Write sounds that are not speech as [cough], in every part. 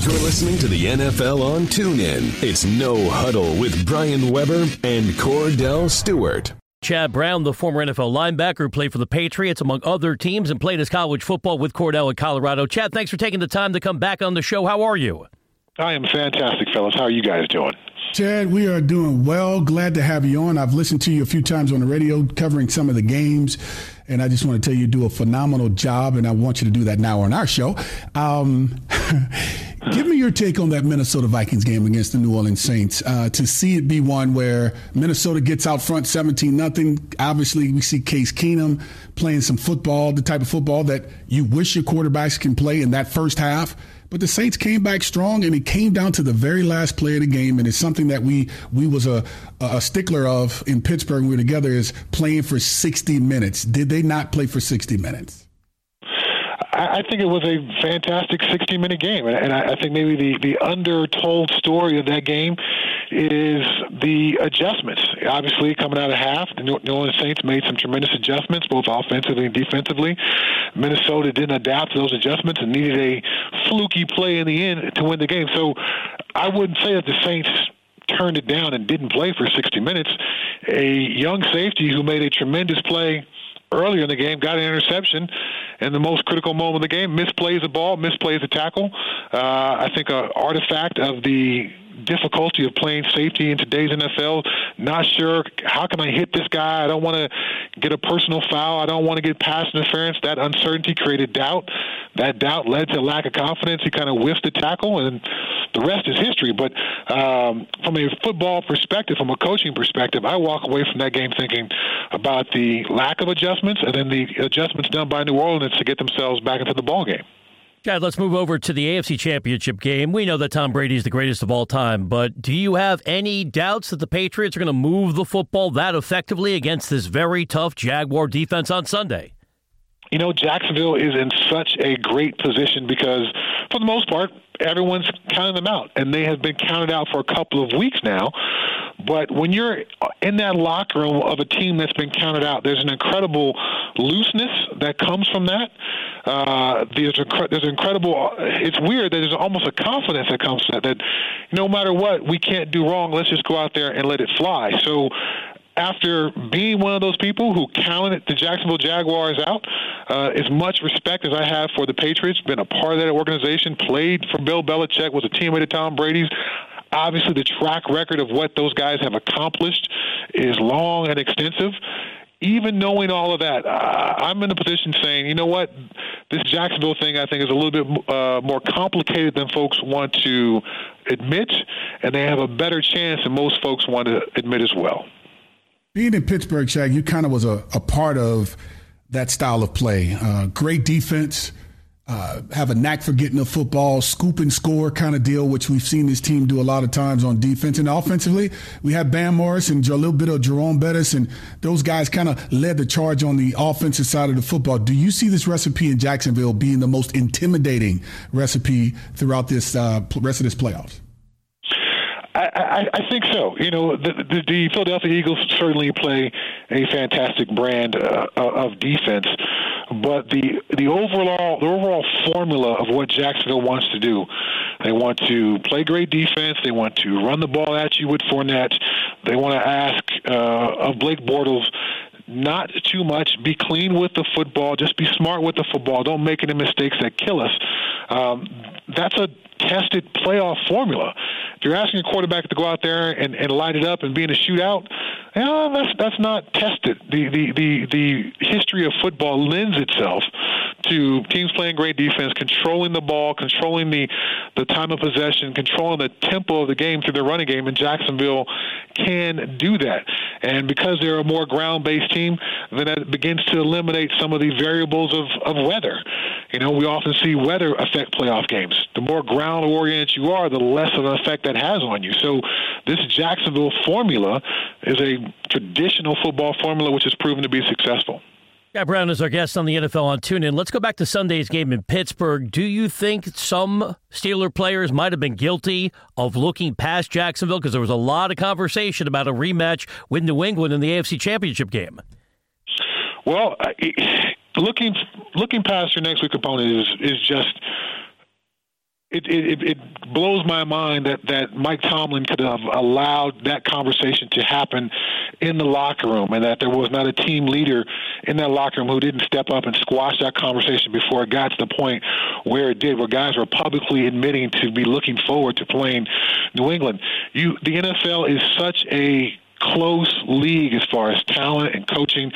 You're listening to the NFL on TuneIn. It's No Huddle with Brian Weber and Kordell Stewart. Chad Brown, the former NFL linebacker, who played for the Patriots, among other teams, and played his college football with Kordell in Colorado. Chad, thanks for taking the time to come back on the show. How are you? I am fantastic, fellas. How are you guys doing? Chad, we are doing well. Glad to have you on. I've listened to you a few times on the radio covering some of the games, and I just want to tell you, do a phenomenal job, and I want you to do that now on our show. Um, [laughs] give me your take on that Minnesota Vikings game against the New Orleans Saints. Uh, to see it be one where Minnesota gets out front 17 nothing. Obviously, we see Case Keenum playing some football, the type of football that you wish your quarterbacks can play in that first half. But the Saints came back strong, and it came down to the very last play of the game, and it's something that we we was a a stickler of in Pittsburgh. When we were together is playing for 60 minutes. Did they not play for 60 minutes? I think it was a fantastic 60 minute game. And I think maybe the, the undertold story of that game is the adjustments. Obviously, coming out of half, the New Orleans Saints made some tremendous adjustments, both offensively and defensively. Minnesota didn't adapt to those adjustments and needed a fluky play in the end to win the game. So I wouldn't say that the Saints turned it down and didn't play for 60 minutes. A young safety who made a tremendous play earlier in the game, got an interception in the most critical moment of the game, misplays the ball, misplays the tackle. Uh, I think an artifact of the difficulty of playing safety in today's NFL. Not sure how can I hit this guy. I don't want to get a personal foul. I don't want to get pass interference. That uncertainty created doubt. That doubt led to lack of confidence. He kind of whiffed the tackle, and the rest is history. But um, from a football perspective, from a coaching perspective, I walk away from that game thinking about the lack of adjustments and then the adjustments done by New Orleans to get themselves back into the ball game. Chad, let's move over to the AFC Championship game. We know that Tom Brady is the greatest of all time, but do you have any doubts that the Patriots are going to move the football that effectively against this very tough Jaguar defense on Sunday? You know, Jacksonville is in such a great position because, for the most part, everyone's counting them out, and they have been counted out for a couple of weeks now. But when you're in that locker room of a team that's been counted out, there's an incredible looseness that comes from that. Uh, there's, a, there's incredible. It's weird that there's almost a confidence that comes from that. That no matter what, we can't do wrong. Let's just go out there and let it fly. So after being one of those people who counted the Jacksonville Jaguars out, uh, as much respect as I have for the Patriots, been a part of that organization, played for Bill Belichick, was a teammate of Tom Brady's. Obviously, the track record of what those guys have accomplished is long and extensive. Even knowing all of that, uh, I'm in a position saying, you know what, this Jacksonville thing I think is a little bit uh, more complicated than folks want to admit, and they have a better chance than most folks want to admit as well. Being in Pittsburgh, Shaq, you kind of was a, a part of that style of play. Uh, great defense, uh, have a knack for getting the football, scoop and score kind of deal, which we've seen this team do a lot of times on defense. And offensively, we have Bam Morris and a little bit of Jerome Bettis, and those guys kind of led the charge on the offensive side of the football. Do you see this recipe in Jacksonville being the most intimidating recipe throughout this uh, rest of this playoffs? I, I, think so. You know, the, the, the, Philadelphia Eagles certainly play a fantastic brand uh, of defense, but the the overall the overall formula of what Jacksonville wants to do, they want to play great defense. They want to run the ball at you with Fournette. They want to ask uh, of Blake Bortles not too much. Be clean with the football. Just be smart with the football. Don't make any mistakes that kill us. Um, that's a tested playoff formula. If you're asking a quarterback to go out there and, and light it up and be in a shootout, you know, that's that's not tested. The, the the the history of football lends itself to teams playing great defense, controlling the ball, controlling the the time of possession, controlling the tempo of the game through the running game, and Jacksonville can do that. And because they're a more ground-based team, then that begins to eliminate some of the variables of, of weather. You know, we often see weather affect playoff games. The more ground-oriented you are, the less of an effect that has on you. So this Jacksonville formula is a traditional football formula which has proven to be successful. Guy Brown is our guest on the NFL on TuneIn. Let's go back to Sunday's game in Pittsburgh. Do you think some Steeler players might have been guilty of looking past Jacksonville because there was a lot of conversation about a rematch with New England in the AFC Championship game? Well, looking looking past your next week opponent is is just it, it, it blows my mind that, that Mike Tomlin could have allowed that conversation to happen in the locker room and that there was not a team leader in that locker room who didn't step up and squash that conversation before it got to the point where it did, where guys were publicly admitting to be looking forward to playing New England. You, the NFL is such a close league as far as talent and coaching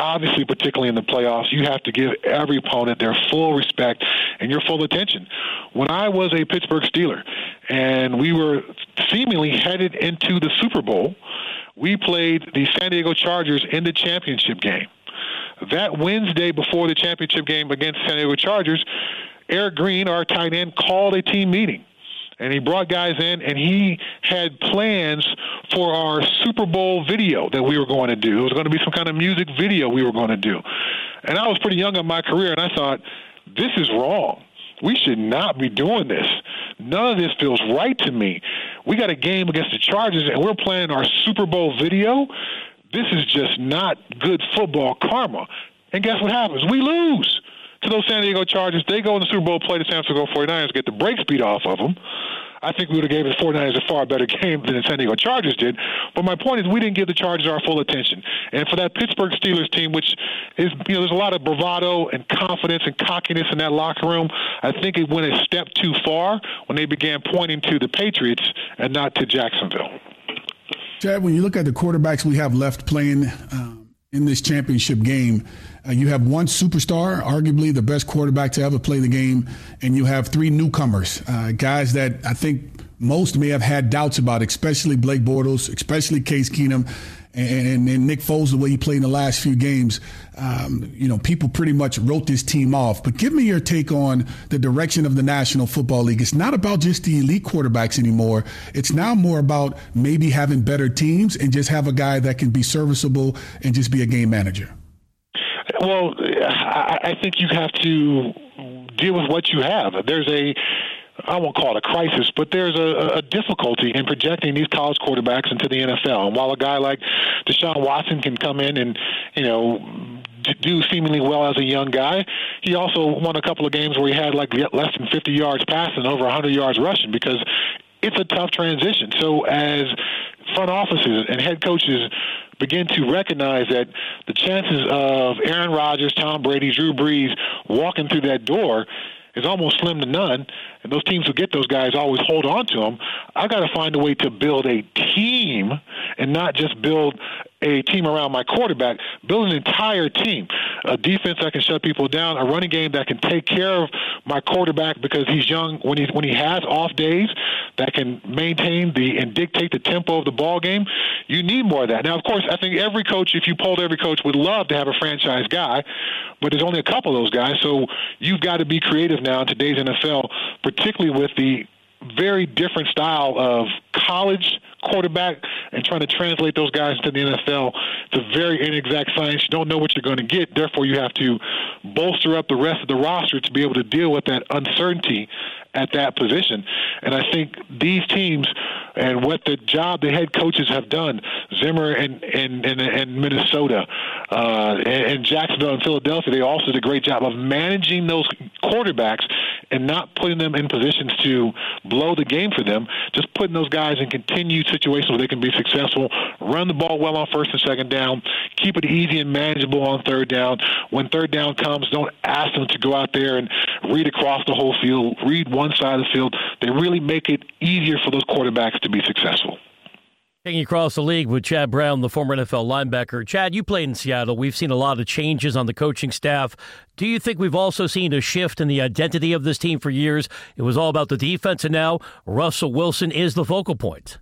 obviously, particularly in the playoffs, you have to give every opponent their full respect and your full attention. When I was a Pittsburgh Steeler and we were seemingly headed into the Super Bowl, we played the San Diego Chargers in the championship game. That Wednesday before the championship game against San Diego Chargers, Eric Green, our tight end, called a team meeting and he brought guys in and he had plans for our Super Bowl video that we were going to do. It was going to be some kind of music video we were going to do. And I was pretty young in my career and I thought, this is wrong. We should not be doing this. None of this feels right to me. We got a game against the Chargers and we're playing our Super Bowl video. This is just not good football karma. And guess what happens? We lose to those San Diego Chargers. They go in the Super Bowl, play the San Francisco 49ers, get the break speed off of them. I think we would have gave the 49ers a far better [laughs] game than the San Diego Chargers did. But my point is, we didn't give the Chargers our full attention. And for that Pittsburgh Steelers team, which is, you know, there's a lot of bravado and confidence and cockiness in that locker room, I think it went a step too far when they began pointing to the Patriots and not to Jacksonville. Chad, when you look at the quarterbacks we have left playing um, in this championship game, uh, you have one superstar, arguably the best quarterback to ever play the game, and you have three newcomers, uh, guys that I think most may have had doubts about, especially Blake Bortles, especially Case Keenum, and, Nick Foles, the way he played in the last few games. Um, you know, people pretty much wrote this team off. But give me your take on the direction of the National Football League. It's not about just the elite quarterbacks anymore. It's now more about maybe having better teams and just have a guy that can be serviceable and just be a game manager. Well, I think you have to deal with what you have. There's a I won't call it a crisis, but there's a, a, difficulty in projecting these college quarterbacks into the NFL. And while a guy like Deshaun Watson can come in and, you know, do seemingly well as a young guy, he also won a couple of games where he had like less than 50 yards passing, over 100 yards rushing, because it's a tough transition. So as front offices and head coaches begin to recognize that the chances of Aaron Rodgers, Tom Brady, Drew Brees walking through that door is almost slim to none, and those teams who get those guys always hold on to them. I got to find a way to build a team and not just build a team around my quarterback, build an entire team, a defense that can shut people down, a running game that can take care of my quarterback because he's young when he when he has off days that can maintain the and dictate the tempo of the ball game. You need more of that. Now, of course, I think every coach, if you polled every coach, would love to have a franchise guy, but there's only a couple of those guys, so you've got to be creative now in today's NFL, particularly with the very different style of college quarterback and trying to translate those guys to the NFL. It's a very inexact science. You don't know what you're going to get. Therefore, you have to bolster up the rest of the roster to be able to deal with that uncertainty at that position. And I think these teams and what the job the head coaches have done, Zimmer and and and, and Minnesota, uh, and, and Jacksonville and Philadelphia, they also did a great job of managing those quarterbacks and not putting them in positions to blow the game for them. Just putting those guys in continued situations where they can be successful, run the ball well on first and second down, keep it easy and manageable on third down. When third down comes, don't ask them to go out there and read across the whole field, read one side of the field. They really make it easier for those quarterbacks to be successful. Taking across the league with Chad Brown, the former NFL linebacker. Chad, you played in Seattle. We've seen a lot of changes on the coaching staff. Do you think we've also seen a shift in the identity of this team for years? It was all about the defense, and now Russell Wilson is the focal point.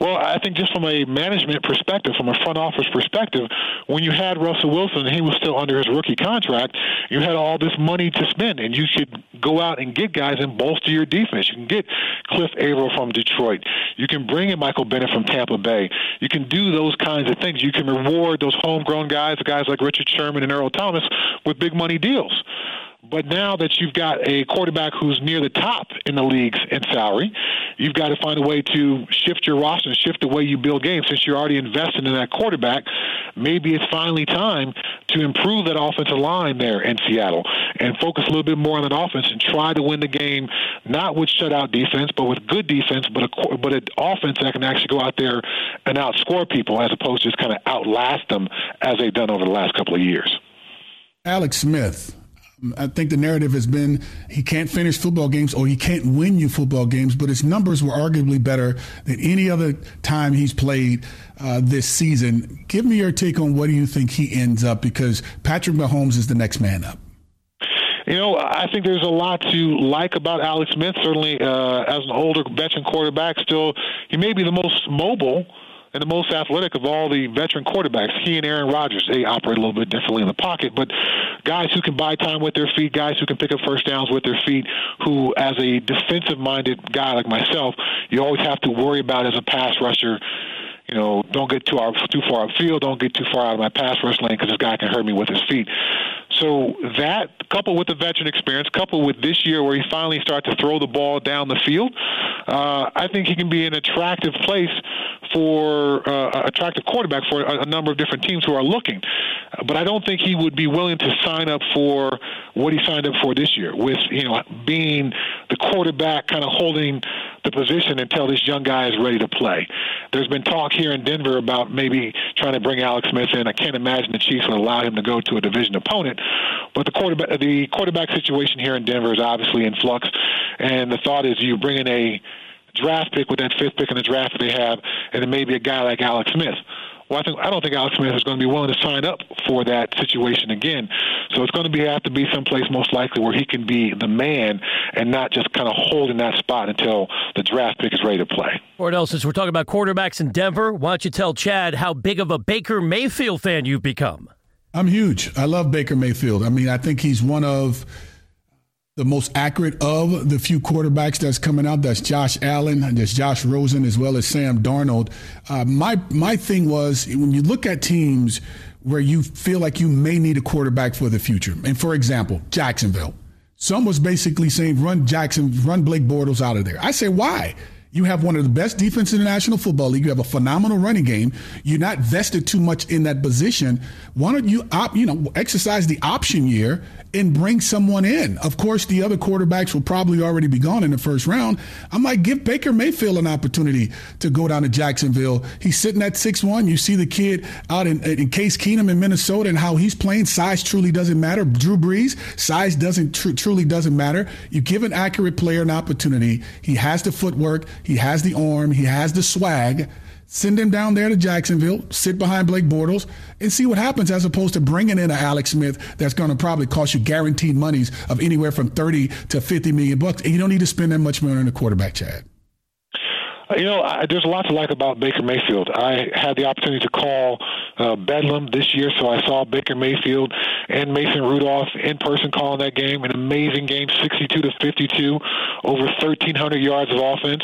Well, I think just from a management perspective, from a front office perspective, when you had Russell Wilson and he was still under his rookie contract, you had all this money to spend, and you should go out and get guys and bolster your defense. You can get Cliff Avril from Detroit. You can bring in Michael Bennett from Tampa Bay. You can do those kinds of things. You can reward those homegrown guys, guys like Richard Sherman and Earl Thomas, with big money deals. But now that you've got a quarterback who's near the top in the leagues in salary, you've got to find a way to shift your roster and shift the way you build games. Since you're already invested in that quarterback, maybe it's finally time to improve that offensive line there in Seattle and focus a little bit more on that offense and try to win the game, not with shutout defense, but with good defense, but a but an offense that can actually go out there and outscore people as opposed to just kind of outlast them as they've done over the last couple of years. Alex Smith, I think the narrative has been he can't finish football games or he can't win you football games, but his numbers were arguably better than any other time he's played uh, this season. Give me your take on what do you think he ends up because Patrick Mahomes is the next man up. You know, I think there's a lot to like about Alex Smith. Certainly, uh, as an older veteran quarterback, still he may be the most mobile and the most athletic of all the veteran quarterbacks. He and Aaron Rodgers, they operate a little bit differently in the pocket, but guys who can buy time with their feet, guys who can pick up first downs with their feet, who, as a defensive minded guy like myself, you always have to worry about as a pass rusher you know, don't get too far, too far upfield, don't get too far out of my pass rush lane because this guy can hurt me with his feet. So that, coupled with the veteran experience, coupled with this year where he finally started to throw the ball down the field, uh, I think he can be an attractive place for uh, attractive quarterback for a, a, number of different teams who are looking. But I don't think he would be willing to sign up for what he signed up for this year, with you know being the quarterback, kind of holding the position until this young guy is ready to play. There's been talk here in Denver about maybe trying to bring Alex Smith in. I can't imagine the Chiefs would allow him to go to a division opponent. But the quarterback, the quarterback situation here in Denver is obviously in flux, and the thought is you bring in a draft pick with that fifth pick in the draft that they have, and then maybe a guy like Alex Smith. Well, I think I don't think Alex Smith is going to be willing to sign up for that situation again. So it's going to be have to be someplace most likely where he can be the man and not just kind of holding that spot until the draft pick is ready to play. Kordell, since we're talking about quarterbacks in Denver, why don't you tell Chad how big of a Baker Mayfield fan you've become? I'm huge. I love Baker Mayfield. I mean, I think he's one of the most accurate of the few quarterbacks that's coming out. That's Josh Allen, there's Josh Rosen, as well as Sam Darnold. Uh, my my thing was when you look at teams where you feel like you may need a quarterback for the future, and for example, Jacksonville. Some was basically saying run Jackson, run Blake Bortles out of there. I say why? You have one of the best defenses in the National Football League. You have a phenomenal running game. You're not vested too much in that position. Why don't you op, you know, exercise the option year and bring someone in? Of course, the other quarterbacks will probably already be gone in the first round. I might give Baker Mayfield an opportunity to go down to Jacksonville. He's sitting at six one. You see the kid out in, in Case Keenum in Minnesota and how he's playing. Size truly doesn't matter. Drew Brees, size doesn't tr- truly doesn't matter. You give an accurate player an opportunity. He has the footwork. He has the arm, he has the swag. Send him down there to Jacksonville, sit behind Blake Bortles, and see what happens as opposed to bringing in a Alex Smith that's going to probably cost you guaranteed monies of anywhere from 30 to 50 million bucks. And you don't need to spend that much money on a quarterback, Chad. You know, I, there's a lot to like about Baker Mayfield. I had the opportunity to call uh, Bedlam this year, so I saw Baker Mayfield and Mason Rudolph in person calling that game. An amazing game, 62 to 52, over 1,300 yards of offense.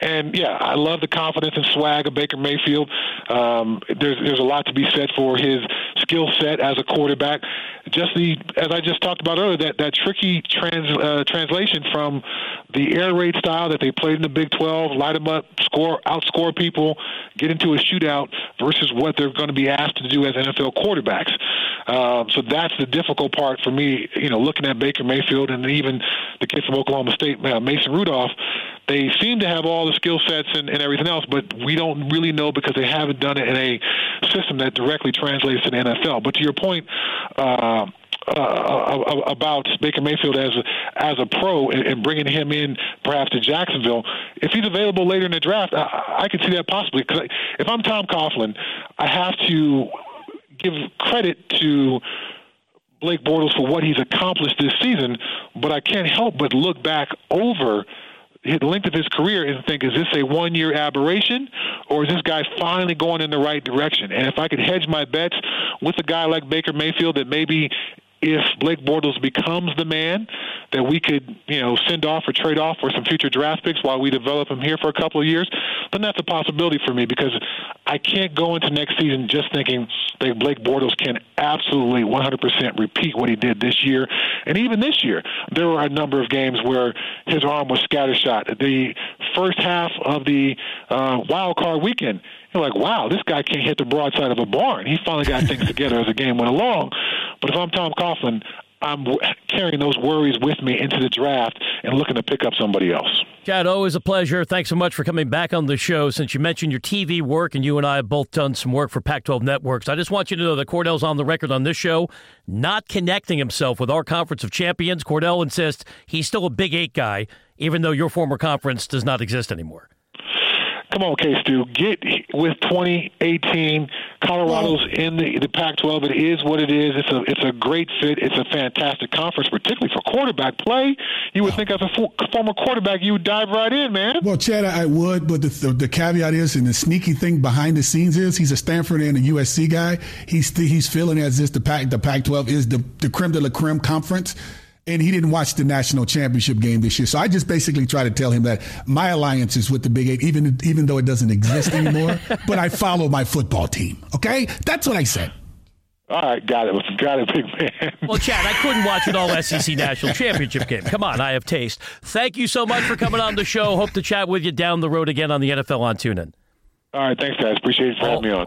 And yeah, I love the confidence and swag of Baker Mayfield. Um, there's there's a lot to be said for his skill set as a quarterback. Just the as I just talked about earlier, that that tricky trans, uh, translation from the air raid style that they played in the Big 12, light them up, score, outscore people, get into a shootout, versus what they're going to be asked to do as NFL quarterbacks. Um, so that's the difficult part for me. You know, looking at Baker Mayfield and even the kid from Oklahoma State, uh, Mason Rudolph they seem to have all the skill sets and, and everything else, but we don't really know because they haven't done it in a system that directly translates to the NFL. But to your point, uh, uh, about Baker Mayfield as a, as a pro and, and, bringing him in perhaps to Jacksonville. If he's available later in the draft, I, I could see that possibly. Because if I'm Tom Coughlin, I have to give credit to Blake Bortles for what he's accomplished this season, but I can't help but look back over the length of his career and think, is this a one year aberration or is this guy finally going in the right direction? And if I could hedge my bets with a guy like Baker Mayfield that maybe if Blake Bortles becomes the man that we could, you know, send off or trade off for some future draft picks while we develop him here for a couple of years, then that's a possibility for me because I can't go into next season just thinking that Blake Bortles can absolutely 100% repeat what he did this year. And even this year, there were a number of games where his arm was scattershot. The first half of the uh, wild card weekend, you're like, wow, this guy can't hit the broadside of a barn. He finally got things together as the game went along. But if I'm Tom Coughlin, I'm carrying those worries with me into the draft and looking to pick up somebody else. Chad, always a pleasure. Thanks so much for coming back on the show. Since you mentioned your TV work, and you and I have both done some work for Pac 12 Networks, I just want you to know that Kordell's on the record on this show, not connecting himself with our Conference of Champions. Kordell insists he's still a Big Eight guy, even though your former conference does not exist anymore. Come on, K Stu. Get with 2018. Colorado's in the, the Pac-12. It is what it is. It's a it's a great fit. It's a fantastic conference, particularly for quarterback play. You would think as a former quarterback, you would dive right in, man. Well, Chad, I would, but the, the, the caveat is, and the sneaky thing behind the scenes is, he's a Stanford and a USC guy. He's he's feeling as if the Pac the Pac-12 is the the creme de la creme conference and he didn't watch the national championship game this year. So I just basically try to tell him that my alliance is with the Big Eight, even even though it doesn't exist anymore. [laughs] but I follow my football team. Okay, that's what I said. All right, got it. [laughs] Got it, big man. Well, Chad, I couldn't watch an all SEC [laughs] national championship game. Come on, I have taste. Thank you so much for coming on the show. Hope to chat with you down the road again on the NFL on TuneIn. All right, thanks, guys. Appreciate it for having me on.